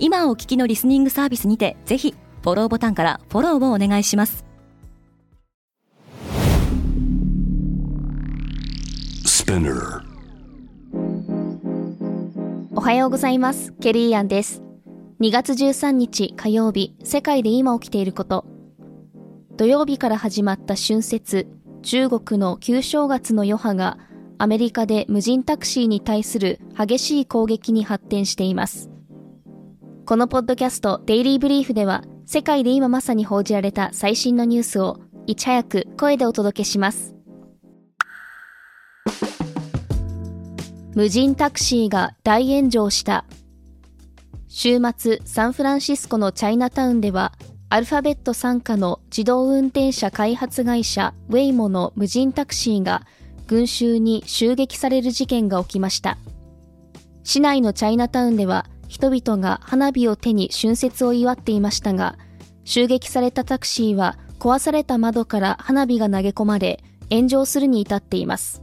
今お聞きのリスニングサービスにてぜひフォローボタンからフォローをお願いします。おはようございます。ケリーアンです。2月13日火曜日世界で今起きていること。土曜日から始まった春節中国の旧正月の余波がアメリカで無人タクシーに対する激しい攻撃に発展していますこのポッドキャストデイリーブリーフでは世界で今まさに報じられた最新のニュースをいち早く声でお届けします。無人タクシーが大炎上した。週末サンフランシスコのチャイナタウンではアルファベット傘下の自動運転車開発会社ウェイモの無人タクシーが群衆に襲撃される事件が起きました。市内のチャイナタウンでは人々が花火を手に春節を祝っていましたが襲撃されたタクシーは壊された窓から花火が投げ込まれ炎上するに至っています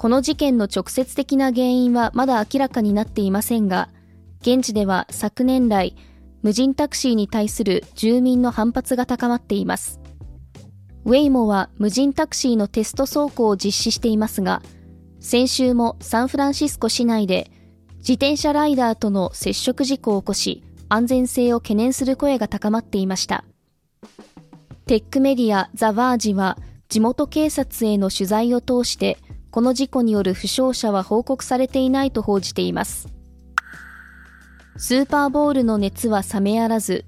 この事件の直接的な原因はまだ明らかになっていませんが、現地では昨年来、無人タクシーに対する住民の反発が高まっています。ウェイモは無人タクシーのテスト走行を実施していますが、先週もサンフランシスコ市内で自転車ライダーとの接触事故を起こし、安全性を懸念する声が高まっていました。テックメディアザ・ワージは地元警察への取材を通してこの事故による負傷者は報告されていないと報じています。スーパーボールの熱は冷めやらず、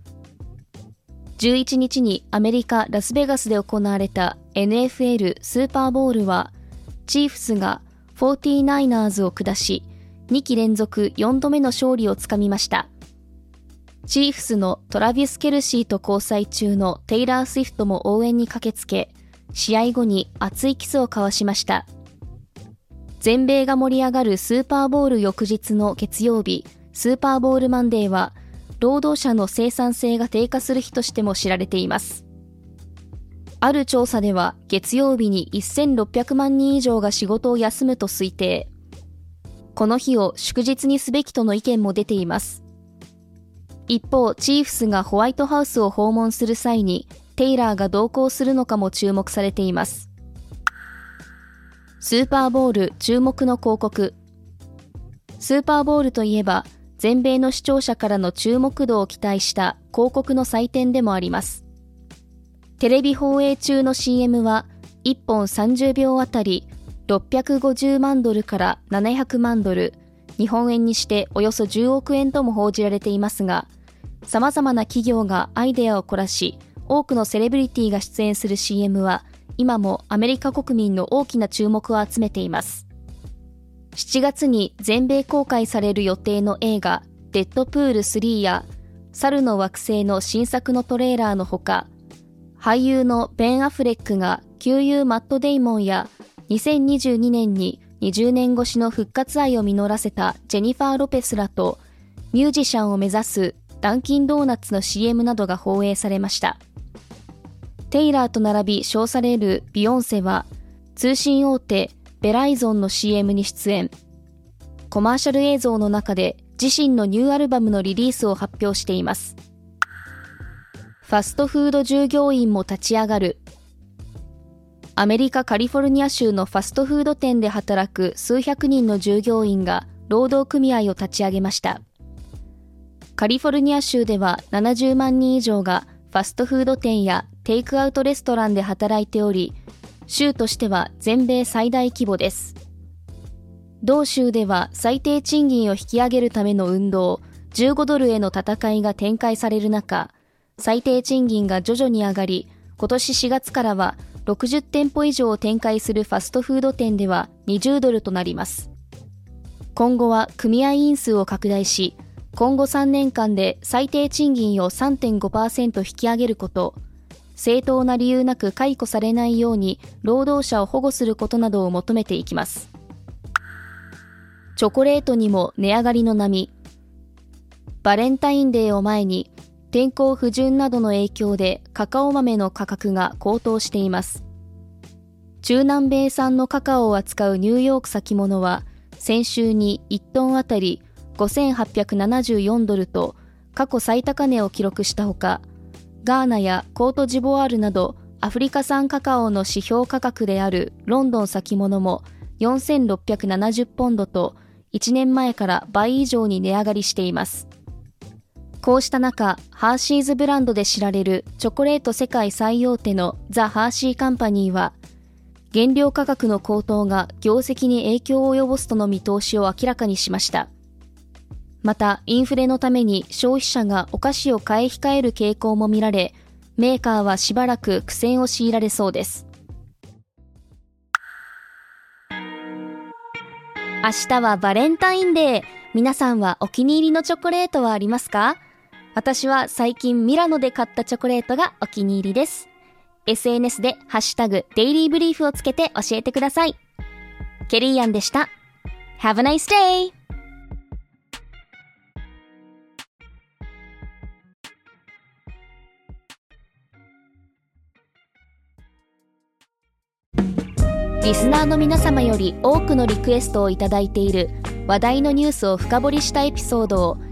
11日にアメリカ・ラスベガスで行われた NFL スーパーボールは、チーフスが 49ers を下し、2期連続4度目の勝利をつかみました。チーフスのトラビス・ケルシーと交際中のテイラー・スウィフトも応援に駆けつけ、試合後に熱いキスを交わしました。全米が盛り上がるスーパーボール翌日の月曜日、スーパーボールマンデーは、労働者の生産性が低下する日としても知られています。ある調査では、月曜日に1600万人以上が仕事を休むと推定。この日を祝日にすべきとの意見も出ています。一方、チーフスがホワイトハウスを訪問する際に、テイラーが同行するのかも注目されています。スーパーボール注目の広告スーパーボールといえば全米の視聴者からの注目度を期待した広告の祭典でもありますテレビ放映中の CM は1本30秒あたり650万ドルから700万ドル日本円にしておよそ10億円とも報じられていますが様々な企業がアイデアを凝らし多くのセレブリティが出演する CM は今もアメリカ国民の大きな注目を集めています。7月に全米公開される予定の映画、デッドプール3や、猿の惑星の新作のトレーラーのほか、俳優のベン・アフレックが旧友マット・デイモンや、2022年に20年越しの復活愛を実らせたジェニファー・ロペスらと、ミュージシャンを目指すダンキンドーナツの CM などが放映されました。テイラーと並び称されるビヨンセは、通信大手ベライゾンの CM に出演。コマーシャル映像の中で自身のニューアルバムのリリースを発表しています。ファストフード従業員も立ち上がる。アメリカ・カリフォルニア州のファストフード店で働く数百人の従業員が労働組合を立ち上げました。カリフォルニア州では70万人以上がファストフード店やテイクアウトレストランで働いており、州としては全米最大規模です。同州では最低賃金を引き上げるための運動、15ドルへの戦いが展開される中、最低賃金が徐々に上がり、今年4月からは60店舗以上を展開するファストフード店では20ドルとなります。今後は組合員数を拡大し、今後3年間で最低賃金を3.5%引き上げること正当な理由なく解雇されないように労働者を保護することなどを求めていきますチョコレートにも値上がりの波バレンタインデーを前に天候不順などの影響でカカオ豆の価格が高騰しています中南米産のカカオを扱うニューヨーク先物は先週に1トンあたり5874ドルと過去最高値を記録したほかガーナやコートジボワールなどアフリカ産カカオの指標価格であるロンドン先物も4670ポンドと1年前から倍以上に値上がりしています。こうした中、ハーシーズブランドで知られるチョコレート世界最大手のザ・ハーシーカンパニーは、原料価格の高騰が業績に影響を及ぼすとの見通しを明らかにしました。また、インフレのために消費者がお菓子を買い控える傾向も見られ、メーカーはしばらく苦戦を強いられそうです。明日はバレンタインデー。皆さんはお気に入りのチョコレートはありますか？私は最近ミラノで買ったチョコレートがお気に入りです。SNS でハッシュタグデイリーブリーフをつけて教えてください。ケリーアンでした。Have a nice day! リスナーの皆様より多くのリクエストをいただいている話題のニュースを深掘りしたエピソードを